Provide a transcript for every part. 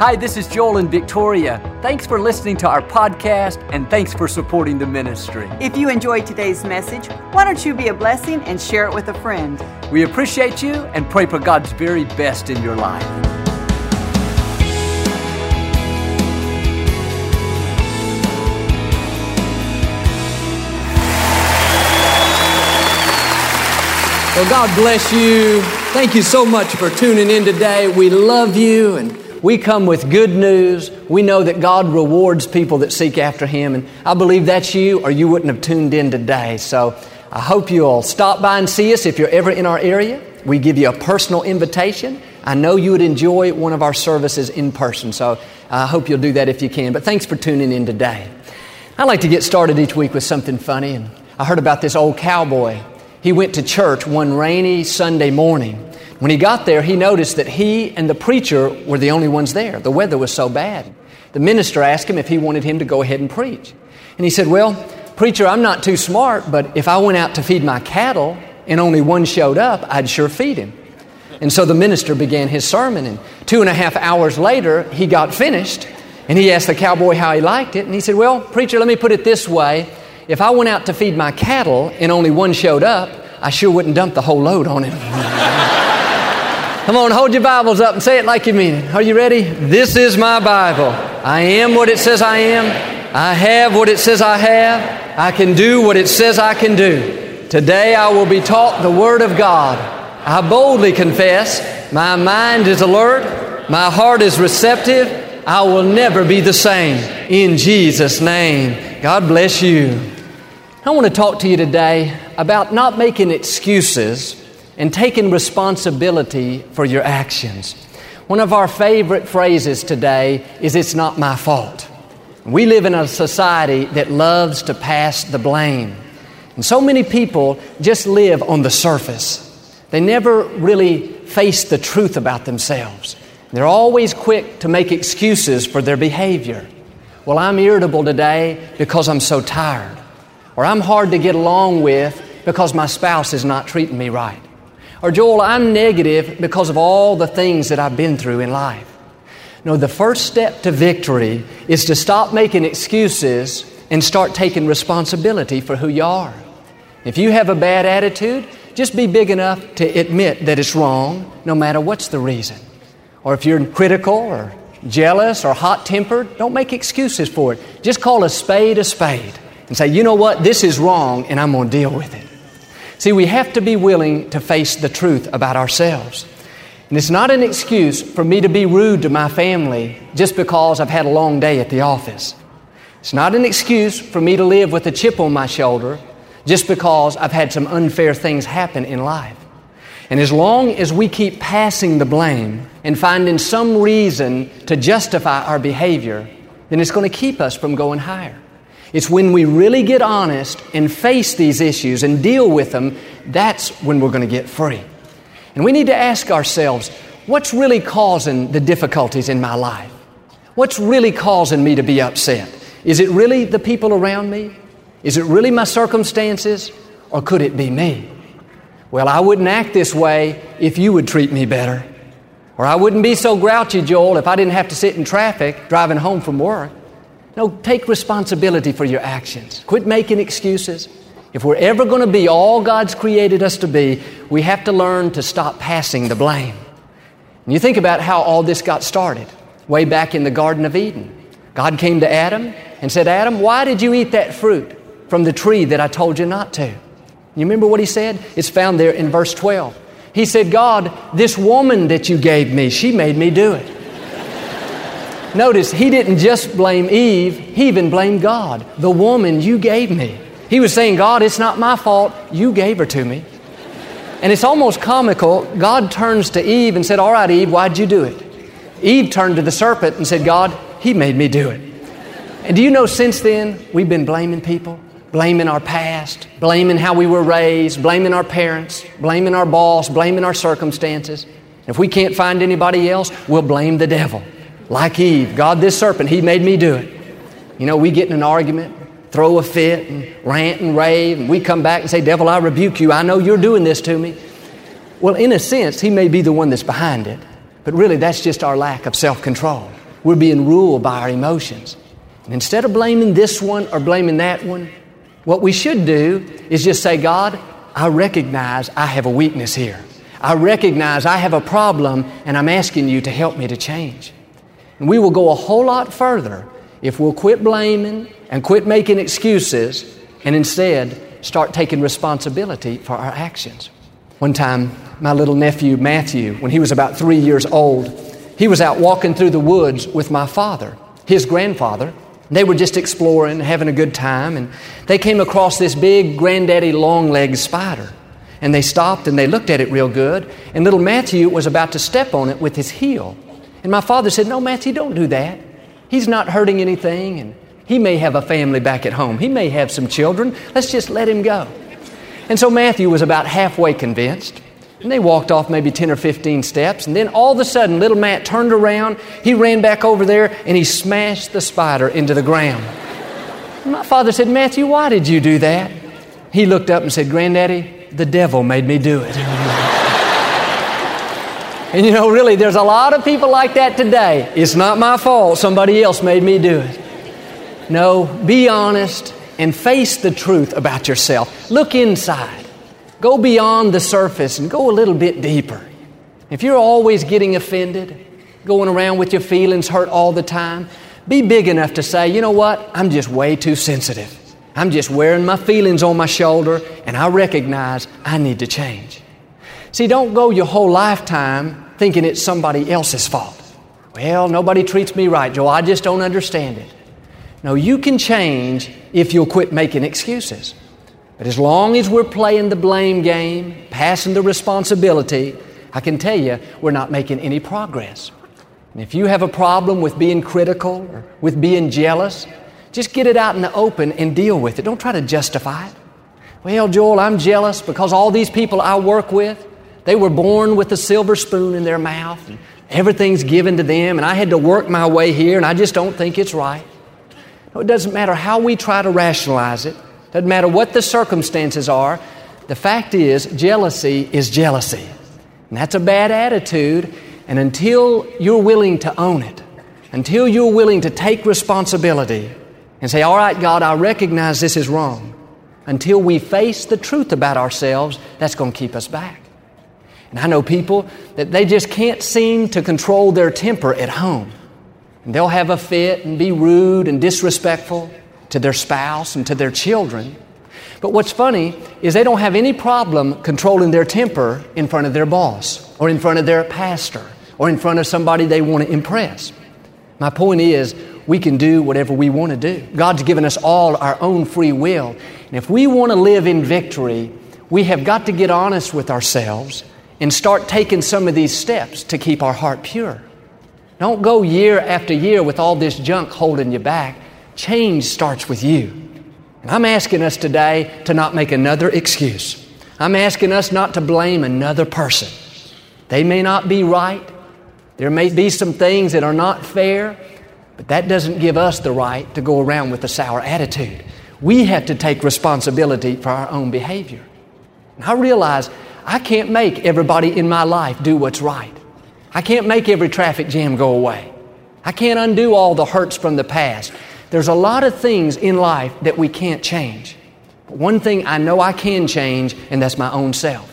Hi, this is Joel and Victoria. Thanks for listening to our podcast and thanks for supporting the ministry. If you enjoyed today's message, why don't you be a blessing and share it with a friend? We appreciate you and pray for God's very best in your life. Well, God bless you. Thank you so much for tuning in today. We love you and we come with good news. We know that God rewards people that seek after Him, and I believe that's you, or you wouldn't have tuned in today. So I hope you'll stop by and see us if you're ever in our area. We give you a personal invitation. I know you would enjoy one of our services in person, so I hope you'll do that if you can. But thanks for tuning in today. I like to get started each week with something funny, and I heard about this old cowboy. He went to church one rainy Sunday morning. When he got there, he noticed that he and the preacher were the only ones there. The weather was so bad. The minister asked him if he wanted him to go ahead and preach. And he said, Well, preacher, I'm not too smart, but if I went out to feed my cattle and only one showed up, I'd sure feed him. And so the minister began his sermon, and two and a half hours later, he got finished, and he asked the cowboy how he liked it, and he said, Well, preacher, let me put it this way. If I went out to feed my cattle and only one showed up, I sure wouldn't dump the whole load on him. Come on, hold your Bibles up and say it like you mean it. Are you ready? This is my Bible. I am what it says I am. I have what it says I have. I can do what it says I can do. Today I will be taught the Word of God. I boldly confess my mind is alert, my heart is receptive. I will never be the same. In Jesus' name. God bless you. I want to talk to you today about not making excuses and taking responsibility for your actions. One of our favorite phrases today is, It's not my fault. We live in a society that loves to pass the blame. And so many people just live on the surface. They never really face the truth about themselves. They're always quick to make excuses for their behavior. Well, I'm irritable today because I'm so tired. Or I'm hard to get along with because my spouse is not treating me right. Or, Joel, I'm negative because of all the things that I've been through in life. No, the first step to victory is to stop making excuses and start taking responsibility for who you are. If you have a bad attitude, just be big enough to admit that it's wrong, no matter what's the reason. Or if you're critical or jealous or hot tempered, don't make excuses for it. Just call a spade a spade and say, you know what, this is wrong and I'm going to deal with it. See, we have to be willing to face the truth about ourselves. And it's not an excuse for me to be rude to my family just because I've had a long day at the office. It's not an excuse for me to live with a chip on my shoulder just because I've had some unfair things happen in life. And as long as we keep passing the blame and finding some reason to justify our behavior, then it's going to keep us from going higher. It's when we really get honest and face these issues and deal with them, that's when we're going to get free. And we need to ask ourselves what's really causing the difficulties in my life? What's really causing me to be upset? Is it really the people around me? Is it really my circumstances? Or could it be me? Well, I wouldn't act this way if you would treat me better. Or I wouldn't be so grouchy, Joel, if I didn't have to sit in traffic driving home from work. No, take responsibility for your actions. Quit making excuses. If we're ever going to be all God's created us to be, we have to learn to stop passing the blame. And you think about how all this got started way back in the Garden of Eden. God came to Adam and said, Adam, why did you eat that fruit from the tree that I told you not to? You remember what he said? It's found there in verse 12. He said, God, this woman that you gave me, she made me do it. Notice, he didn't just blame Eve, he even blamed God. The woman you gave me. He was saying, God, it's not my fault. You gave her to me. And it's almost comical. God turns to Eve and said, All right, Eve, why'd you do it? Eve turned to the serpent and said, God, he made me do it. And do you know since then, we've been blaming people, blaming our past, blaming how we were raised, blaming our parents, blaming our boss, blaming our circumstances. If we can't find anybody else, we'll blame the devil like Eve. God, this serpent, he made me do it. You know, we get in an argument, throw a fit, and rant and rave, and we come back and say, Devil, I rebuke you. I know you're doing this to me. Well, in a sense, he may be the one that's behind it, but really that's just our lack of self control. we're being ruled by our emotions. And instead of blaming this one or blaming that one, what we should do is just say, God, I recognize I have a weakness here. I recognize I have a problem and I'm asking you to help me to change. And we will go a whole lot further if we'll quit blaming and quit making excuses and instead start taking responsibility for our actions. One time, my little nephew Matthew, when he was about three years old, he was out walking through the woods with my father, his grandfather. They were just exploring, having a good time, and they came across this big granddaddy long legged spider. And they stopped and they looked at it real good, and little Matthew was about to step on it with his heel. And my father said, No, Matthew, don't do that. He's not hurting anything, and he may have a family back at home. He may have some children. Let's just let him go. And so Matthew was about halfway convinced. And they walked off maybe 10 or 15 steps. And then all of a sudden, little Matt turned around. He ran back over there and he smashed the spider into the ground. And my father said, Matthew, why did you do that? He looked up and said, Granddaddy, the devil made me do it. And you know, really, there's a lot of people like that today. It's not my fault. Somebody else made me do it. No, be honest and face the truth about yourself. Look inside. Go beyond the surface and go a little bit deeper. If you're always getting offended, going around with your feelings hurt all the time, be big enough to say, you know what, I'm just way too sensitive. I'm just wearing my feelings on my shoulder and I recognize I need to change. See, don't go your whole lifetime thinking it's somebody else's fault. Well, nobody treats me right, Joe. I just don't understand it. No, you can change if you'll quit making excuses. But as long as we're playing the blame game, passing the responsibility, I can tell you we're not making any progress. And if you have a problem with being critical or with being jealous, just get it out in the open and deal with it. Don't try to justify it. Well, Joel, I'm jealous because all these people I work with, they were born with a silver spoon in their mouth and everything's given to them and I had to work my way here and I just don't think it's right. No, it doesn't matter how we try to rationalize it. Doesn't matter what the circumstances are. The fact is, jealousy is jealousy. And that's a bad attitude. And until you're willing to own it, until you're willing to take responsibility and say, All right, God, I recognize this is wrong, until we face the truth about ourselves, that's going to keep us back. And I know people that they just can't seem to control their temper at home. And they'll have a fit and be rude and disrespectful to their spouse and to their children. But what's funny is they don't have any problem controlling their temper in front of their boss or in front of their pastor or in front of somebody they want to impress. My point is, we can do whatever we want to do. God's given us all our own free will. And if we want to live in victory, we have got to get honest with ourselves and start taking some of these steps to keep our heart pure. Don't go year after year with all this junk holding you back. Change starts with you. And I'm asking us today to not make another excuse. I'm asking us not to blame another person. They may not be right. There may be some things that are not fair, but that doesn't give us the right to go around with a sour attitude. We have to take responsibility for our own behavior. And I realize I can't make everybody in my life do what's right. I can't make every traffic jam go away. I can't undo all the hurts from the past. There's a lot of things in life that we can't change. But one thing I know I can change, and that's my own self.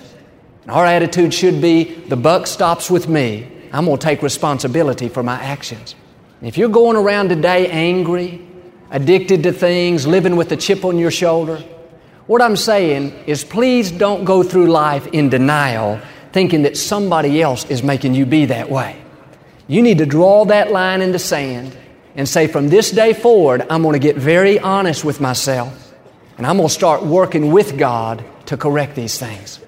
And our attitude should be the buck stops with me. I'm going to take responsibility for my actions. And if you're going around today angry, addicted to things, living with a chip on your shoulder, what I'm saying is please don't go through life in denial thinking that somebody else is making you be that way. You need to draw that line in the sand and say, from this day forward, I'm going to get very honest with myself and I'm going to start working with God to correct these things.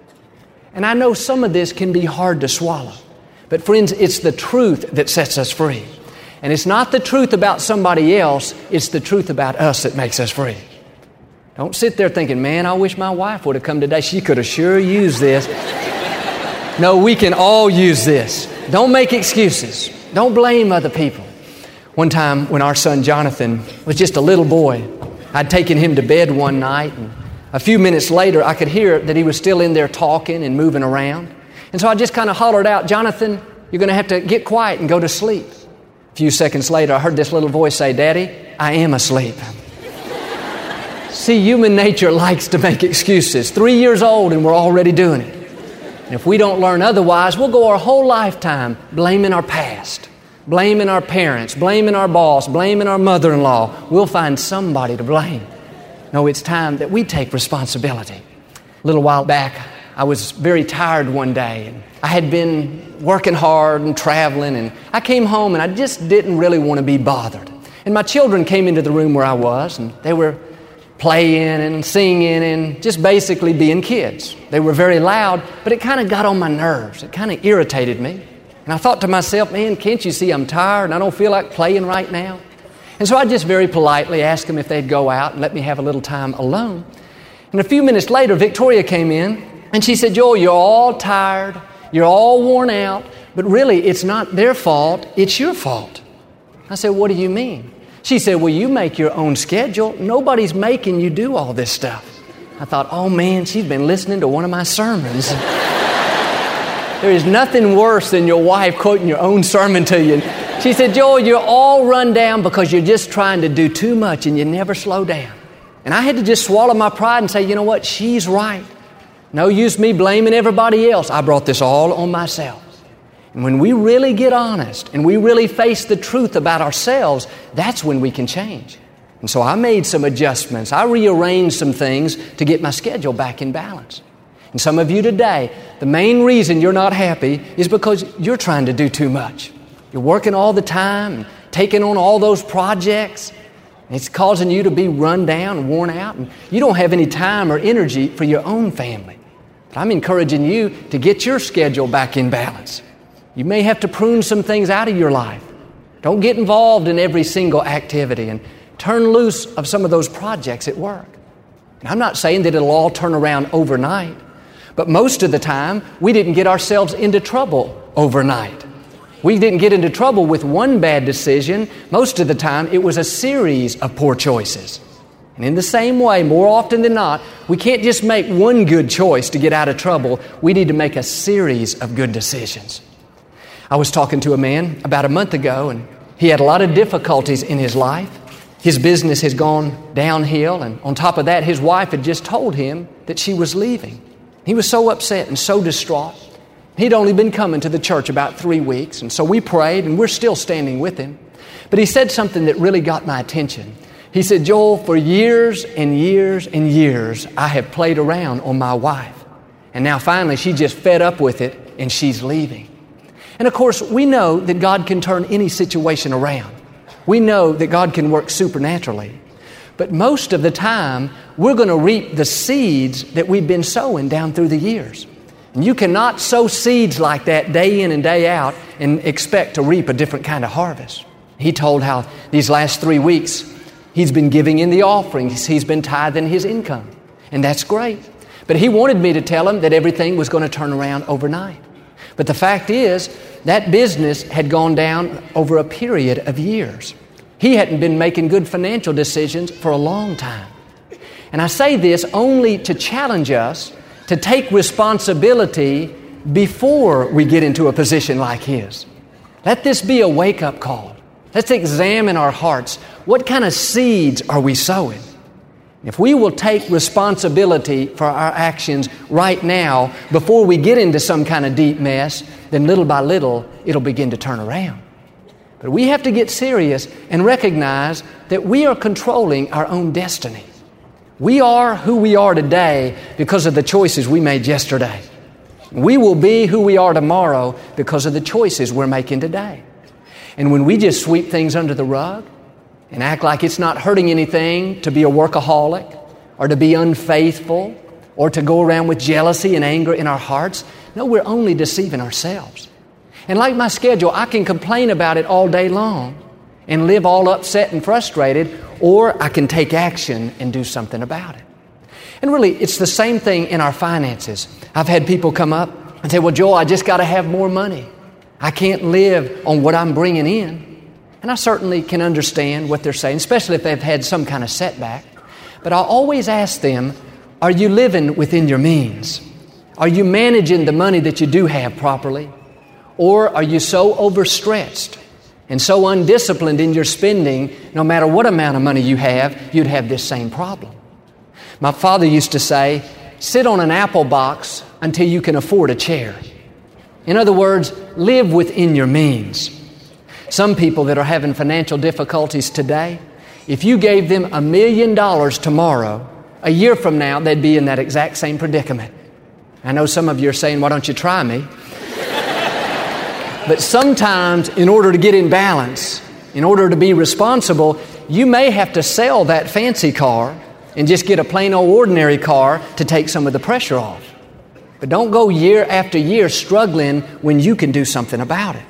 And I know some of this can be hard to swallow, but friends, it's the truth that sets us free. And it's not the truth about somebody else, it's the truth about us that makes us free. Don't sit there thinking, man, I wish my wife would have come today. She could have sure used this. no, we can all use this. Don't make excuses. Don't blame other people. One time when our son Jonathan was just a little boy, I'd taken him to bed one night, and a few minutes later, I could hear that he was still in there talking and moving around. And so I just kind of hollered out, Jonathan, you're going to have to get quiet and go to sleep. A few seconds later, I heard this little voice say, Daddy, I am asleep. See, human nature likes to make excuses. Three years old and we're already doing it. And if we don't learn otherwise, we'll go our whole lifetime blaming our past, blaming our parents, blaming our boss, blaming our mother in law. We'll find somebody to blame. No, it's time that we take responsibility. A little while back, I was very tired one day, and I had been working hard and traveling, and I came home and I just didn't really want to be bothered. And my children came into the room where I was, and they were playing and singing and just basically being kids. They were very loud, but it kind of got on my nerves. It kind of irritated me. And I thought to myself, man, can't you see I'm tired and I don't feel like playing right now? And so I just very politely asked them if they'd go out and let me have a little time alone. And a few minutes later, Victoria came in and she said, Joel, you're all tired, you're all worn out, but really it's not their fault, it's your fault. I said, What do you mean? She said, Well, you make your own schedule. Nobody's making you do all this stuff. I thought, Oh man, she's been listening to one of my sermons. there is nothing worse than your wife quoting your own sermon to you. She said, Joel, you're all run down because you're just trying to do too much and you never slow down. And I had to just swallow my pride and say, you know what? She's right. No use me blaming everybody else. I brought this all on myself. And when we really get honest and we really face the truth about ourselves, that's when we can change. And so I made some adjustments. I rearranged some things to get my schedule back in balance. And some of you today, the main reason you're not happy is because you're trying to do too much. You're working all the time, and taking on all those projects. It's causing you to be run down and worn out, and you don't have any time or energy for your own family. But I'm encouraging you to get your schedule back in balance. You may have to prune some things out of your life. Don't get involved in every single activity and turn loose of some of those projects at work. And I'm not saying that it'll all turn around overnight, but most of the time, we didn't get ourselves into trouble overnight. We didn't get into trouble with one bad decision. Most of the time, it was a series of poor choices. And in the same way, more often than not, we can't just make one good choice to get out of trouble. We need to make a series of good decisions. I was talking to a man about a month ago, and he had a lot of difficulties in his life. His business has gone downhill, and on top of that, his wife had just told him that she was leaving. He was so upset and so distraught. He'd only been coming to the church about three weeks, and so we prayed, and we're still standing with him. But he said something that really got my attention. He said, Joel, for years and years and years, I have played around on my wife. And now finally, she just fed up with it, and she's leaving. And of course, we know that God can turn any situation around. We know that God can work supernaturally. But most of the time, we're going to reap the seeds that we've been sowing down through the years. And you cannot sow seeds like that day in and day out and expect to reap a different kind of harvest. He told how these last three weeks he's been giving in the offerings, he's been tithing his income. And that's great. But he wanted me to tell him that everything was going to turn around overnight. But the fact is, that business had gone down over a period of years. He hadn't been making good financial decisions for a long time. And I say this only to challenge us to take responsibility before we get into a position like his. Let this be a wake up call. Let's examine our hearts. What kind of seeds are we sowing? If we will take responsibility for our actions right now before we get into some kind of deep mess, then little by little it'll begin to turn around. But we have to get serious and recognize that we are controlling our own destiny. We are who we are today because of the choices we made yesterday. We will be who we are tomorrow because of the choices we're making today. And when we just sweep things under the rug and act like it's not hurting anything to be a workaholic or to be unfaithful or to go around with jealousy and anger in our hearts, no, we're only deceiving ourselves. And like my schedule, I can complain about it all day long and live all upset and frustrated, or I can take action and do something about it. And really, it's the same thing in our finances. I've had people come up and say, Well, Joel, I just got to have more money. I can't live on what I'm bringing in. And I certainly can understand what they're saying, especially if they've had some kind of setback. But I always ask them, Are you living within your means? Are you managing the money that you do have properly? Or are you so overstretched and so undisciplined in your spending, no matter what amount of money you have, you'd have this same problem. My father used to say, sit on an apple box until you can afford a chair. In other words, live within your means. Some people that are having financial difficulties today, if you gave them a million dollars tomorrow, a year from now, they'd be in that exact same predicament. I know some of you are saying, why don't you try me? but sometimes, in order to get in balance, in order to be responsible, you may have to sell that fancy car and just get a plain old ordinary car to take some of the pressure off. But don't go year after year struggling when you can do something about it.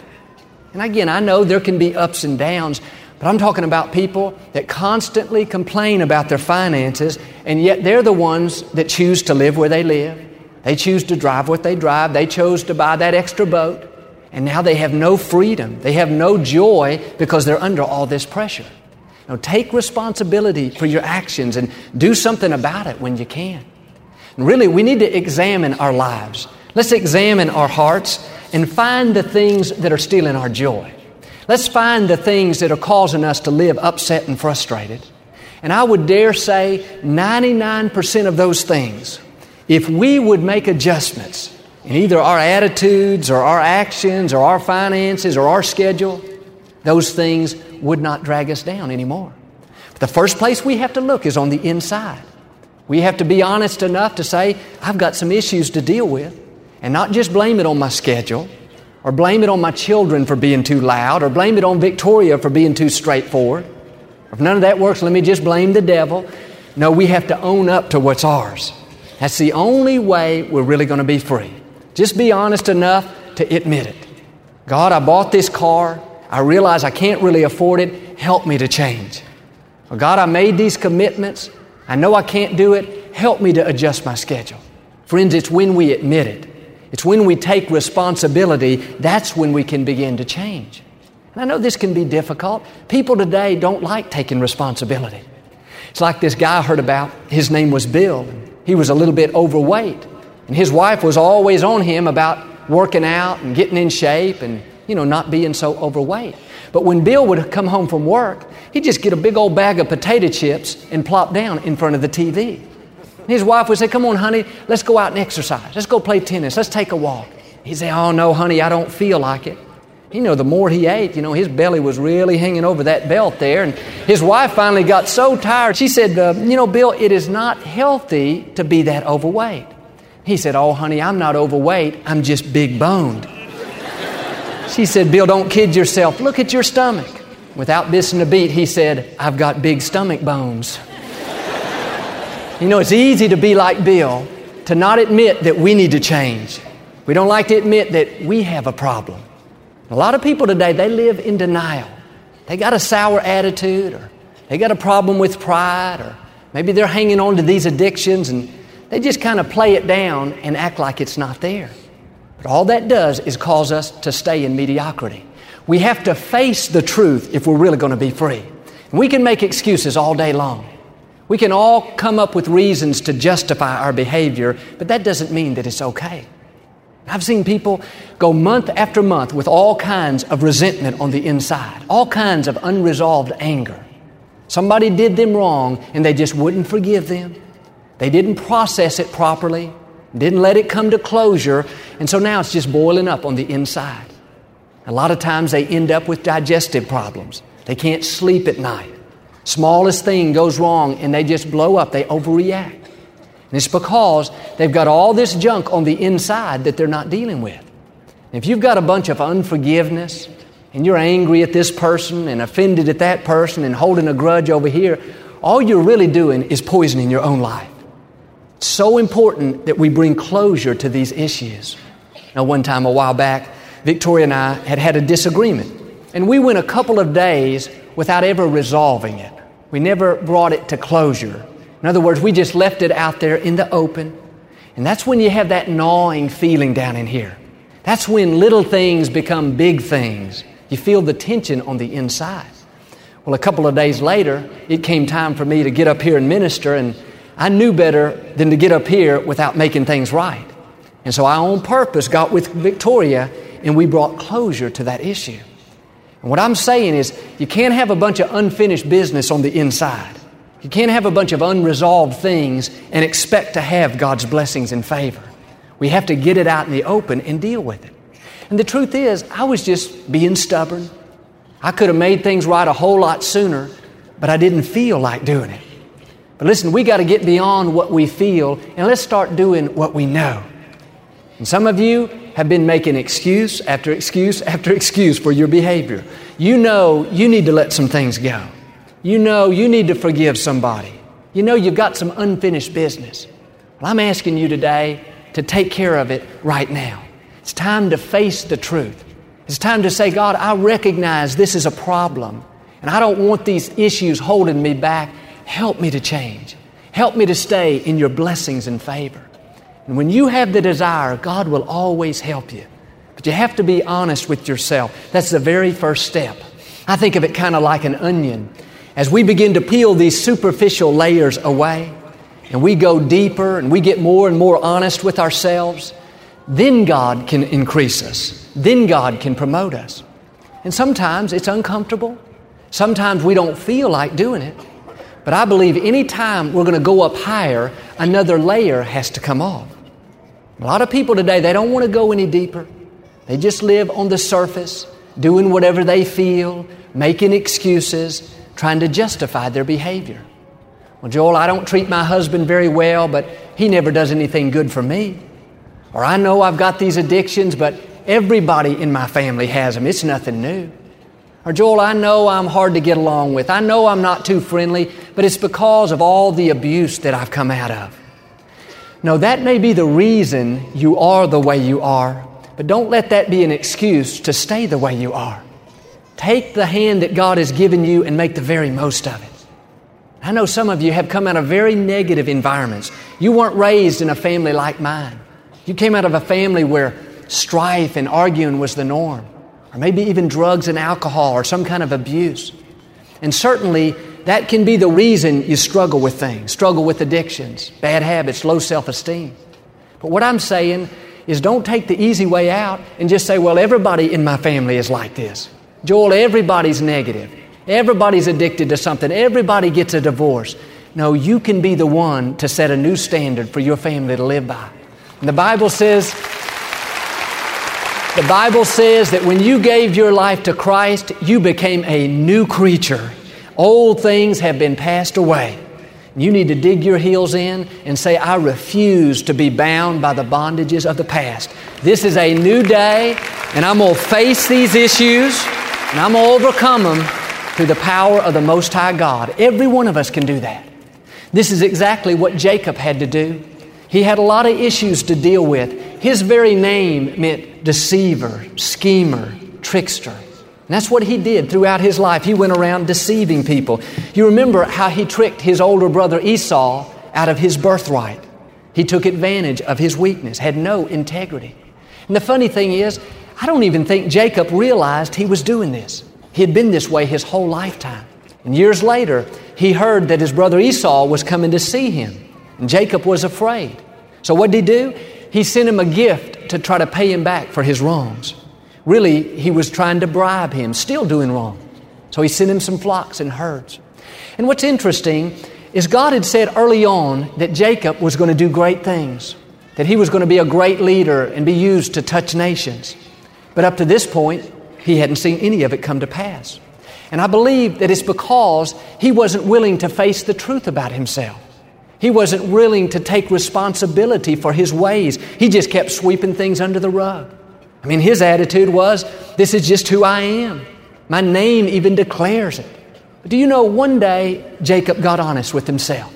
And again, I know there can be ups and downs, but I'm talking about people that constantly complain about their finances, and yet they're the ones that choose to live where they live. They choose to drive what they drive. They chose to buy that extra boat, and now they have no freedom. They have no joy because they're under all this pressure. Now, take responsibility for your actions and do something about it when you can. And really, we need to examine our lives. Let's examine our hearts and find the things that are stealing our joy. Let's find the things that are causing us to live upset and frustrated. And I would dare say 99% of those things, if we would make adjustments in either our attitudes or our actions or our finances or our schedule, those things would not drag us down anymore. But the first place we have to look is on the inside. We have to be honest enough to say, I've got some issues to deal with and not just blame it on my schedule or blame it on my children for being too loud or blame it on Victoria for being too straightforward. If none of that works, let me just blame the devil. No, we have to own up to what's ours. That's the only way we're really going to be free. Just be honest enough to admit it. God, I bought this car. I realize I can't really afford it. Help me to change. God, I made these commitments. I know I can't do it. Help me to adjust my schedule. Friends, it's when we admit it it's when we take responsibility, that's when we can begin to change. And I know this can be difficult. People today don't like taking responsibility. It's like this guy I heard about. His name was Bill. He was a little bit overweight. And his wife was always on him about working out and getting in shape and, you know, not being so overweight. But when Bill would come home from work, he'd just get a big old bag of potato chips and plop down in front of the TV. His wife would say, Come on, honey, let's go out and exercise. Let's go play tennis. Let's take a walk. He'd say, Oh, no, honey, I don't feel like it. You know, the more he ate, you know, his belly was really hanging over that belt there. And his wife finally got so tired, she said, uh, You know, Bill, it is not healthy to be that overweight. He said, Oh, honey, I'm not overweight, I'm just big boned. she said, Bill, don't kid yourself. Look at your stomach. Without missing a beat, he said, I've got big stomach bones. You know, it's easy to be like Bill, to not admit that we need to change. We don't like to admit that we have a problem. A lot of people today, they live in denial. They got a sour attitude, or they got a problem with pride, or maybe they're hanging on to these addictions and they just kind of play it down and act like it's not there. But all that does is cause us to stay in mediocrity. We have to face the truth if we're really going to be free. And we can make excuses all day long. We can all come up with reasons to justify our behavior, but that doesn't mean that it's okay. I've seen people go month after month with all kinds of resentment on the inside, all kinds of unresolved anger. Somebody did them wrong and they just wouldn't forgive them. They didn't process it properly, didn't let it come to closure, and so now it's just boiling up on the inside. A lot of times they end up with digestive problems. They can't sleep at night. Smallest thing goes wrong and they just blow up, they overreact. And it's because they've got all this junk on the inside that they're not dealing with. If you've got a bunch of unforgiveness and you're angry at this person and offended at that person and holding a grudge over here, all you're really doing is poisoning your own life. It's so important that we bring closure to these issues. Now, one time a while back, Victoria and I had had a disagreement, and we went a couple of days without ever resolving it. We never brought it to closure. In other words, we just left it out there in the open. And that's when you have that gnawing feeling down in here. That's when little things become big things. You feel the tension on the inside. Well, a couple of days later, it came time for me to get up here and minister, and I knew better than to get up here without making things right. And so I, on purpose, got with Victoria and we brought closure to that issue. And what I'm saying is, you can't have a bunch of unfinished business on the inside. You can't have a bunch of unresolved things and expect to have God's blessings and favor. We have to get it out in the open and deal with it. And the truth is, I was just being stubborn. I could have made things right a whole lot sooner, but I didn't feel like doing it. But listen, we got to get beyond what we feel and let's start doing what we know. And some of you have been making excuse after excuse after excuse for your behavior. You know you need to let some things go. You know you need to forgive somebody. You know you've got some unfinished business. Well, I'm asking you today to take care of it right now. It's time to face the truth. It's time to say, God, I recognize this is a problem, and I don't want these issues holding me back. Help me to change. Help me to stay in your blessings and favor. And when you have the desire, God will always help you. But you have to be honest with yourself. That's the very first step. I think of it kind of like an onion. As we begin to peel these superficial layers away, and we go deeper and we get more and more honest with ourselves, then God can increase us. Then God can promote us. And sometimes it's uncomfortable. Sometimes we don't feel like doing it. But I believe any time we're going to go up higher, another layer has to come off. A lot of people today, they don't want to go any deeper. They just live on the surface, doing whatever they feel, making excuses, trying to justify their behavior. Well, Joel, I don't treat my husband very well, but he never does anything good for me. Or I know I've got these addictions, but everybody in my family has them. It's nothing new. Or Joel, I know I'm hard to get along with. I know I'm not too friendly, but it's because of all the abuse that I've come out of. No, that may be the reason you are the way you are, but don't let that be an excuse to stay the way you are. Take the hand that God has given you and make the very most of it. I know some of you have come out of very negative environments. You weren't raised in a family like mine. You came out of a family where strife and arguing was the norm, or maybe even drugs and alcohol or some kind of abuse. And certainly, that can be the reason you struggle with things, struggle with addictions, bad habits, low self esteem. But what I'm saying is don't take the easy way out and just say, well, everybody in my family is like this. Joel, everybody's negative. Everybody's addicted to something. Everybody gets a divorce. No, you can be the one to set a new standard for your family to live by. And the Bible says, the Bible says that when you gave your life to Christ, you became a new creature. Old things have been passed away. You need to dig your heels in and say, I refuse to be bound by the bondages of the past. This is a new day, and I'm going to face these issues, and I'm going to overcome them through the power of the Most High God. Every one of us can do that. This is exactly what Jacob had to do. He had a lot of issues to deal with. His very name meant deceiver, schemer, trickster. And that's what he did throughout his life. He went around deceiving people. You remember how he tricked his older brother Esau out of his birthright. He took advantage of his weakness, had no integrity. And the funny thing is, I don't even think Jacob realized he was doing this. He had been this way his whole lifetime. And years later, he heard that his brother Esau was coming to see him. And Jacob was afraid. So what did he do? He sent him a gift to try to pay him back for his wrongs. Really, he was trying to bribe him, still doing wrong. So he sent him some flocks and herds. And what's interesting is God had said early on that Jacob was going to do great things, that he was going to be a great leader and be used to touch nations. But up to this point, he hadn't seen any of it come to pass. And I believe that it's because he wasn't willing to face the truth about himself. He wasn't willing to take responsibility for his ways. He just kept sweeping things under the rug. I mean, his attitude was, This is just who I am. My name even declares it. But do you know, one day Jacob got honest with himself.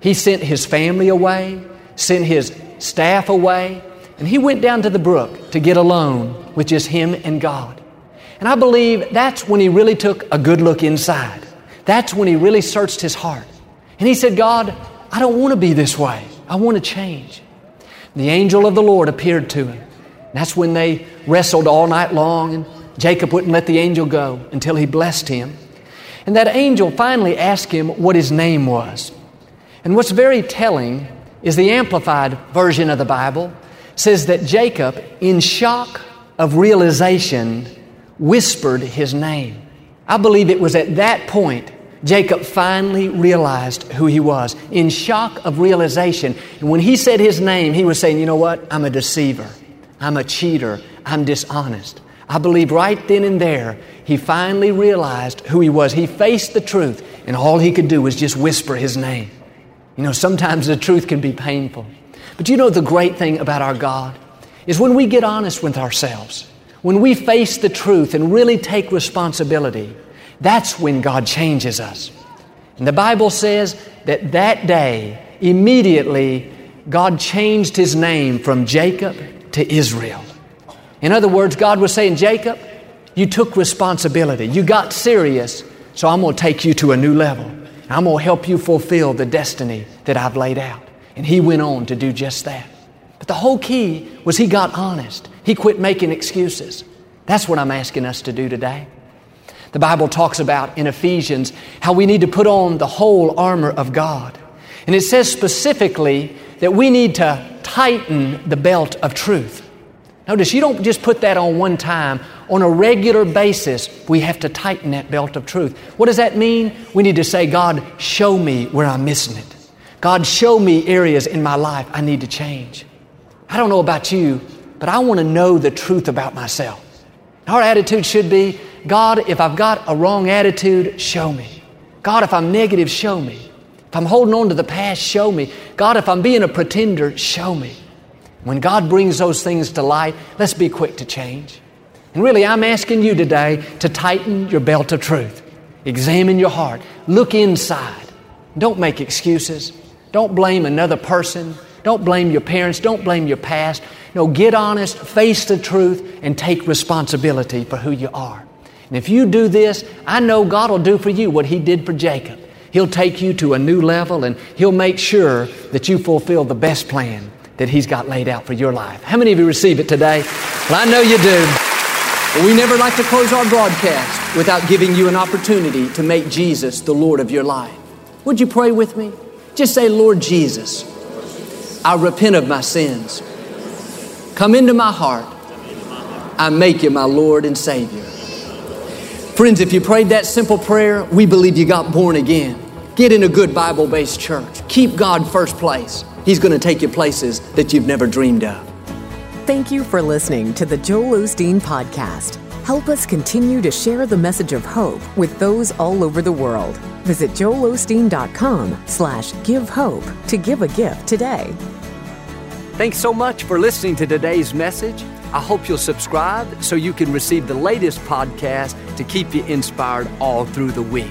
He sent his family away, sent his staff away, and he went down to the brook to get alone with just him and God. And I believe that's when he really took a good look inside. That's when he really searched his heart. And he said, God, I don't want to be this way. I want to change. The angel of the Lord appeared to him. That's when they wrestled all night long, and Jacob wouldn't let the angel go until he blessed him. And that angel finally asked him what his name was. And what's very telling is the amplified version of the Bible says that Jacob, in shock of realization, whispered his name. I believe it was at that point Jacob finally realized who he was in shock of realization. And when he said his name, he was saying, You know what? I'm a deceiver. I'm a cheater. I'm dishonest. I believe right then and there, he finally realized who he was. He faced the truth, and all he could do was just whisper his name. You know, sometimes the truth can be painful. But you know, the great thing about our God is when we get honest with ourselves, when we face the truth and really take responsibility, that's when God changes us. And the Bible says that that day, immediately, God changed his name from Jacob to Israel. In other words, God was saying, Jacob, you took responsibility. You got serious, so I'm going to take you to a new level. I'm going to help you fulfill the destiny that I've laid out. And he went on to do just that. But the whole key was he got honest. He quit making excuses. That's what I'm asking us to do today. The Bible talks about in Ephesians how we need to put on the whole armor of God. And it says specifically that we need to tighten the belt of truth. Notice you don't just put that on one time. On a regular basis, we have to tighten that belt of truth. What does that mean? We need to say, God, show me where I'm missing it. God, show me areas in my life I need to change. I don't know about you, but I want to know the truth about myself. Our attitude should be God, if I've got a wrong attitude, show me. God, if I'm negative, show me. If I'm holding on to the past, show me. God, if I'm being a pretender, show me. When God brings those things to light, let's be quick to change. And really, I'm asking you today to tighten your belt of truth. Examine your heart. Look inside. Don't make excuses. Don't blame another person. Don't blame your parents. Don't blame your past. No, get honest, face the truth, and take responsibility for who you are. And if you do this, I know God will do for you what He did for Jacob. He'll take you to a new level and He'll make sure that you fulfill the best plan that He's got laid out for your life. How many of you receive it today? Well, I know you do. But we never like to close our broadcast without giving you an opportunity to make Jesus the Lord of your life. Would you pray with me? Just say, Lord Jesus, I repent of my sins. Come into my heart. I make you my Lord and Savior. Friends, if you prayed that simple prayer, we believe you got born again. Get in a good Bible based church. Keep God first place. He's going to take you places that you've never dreamed of. Thank you for listening to the Joel Osteen Podcast. Help us continue to share the message of hope with those all over the world. Visit joelosteen.com slash give hope to give a gift today. Thanks so much for listening to today's message. I hope you'll subscribe so you can receive the latest podcast to keep you inspired all through the week.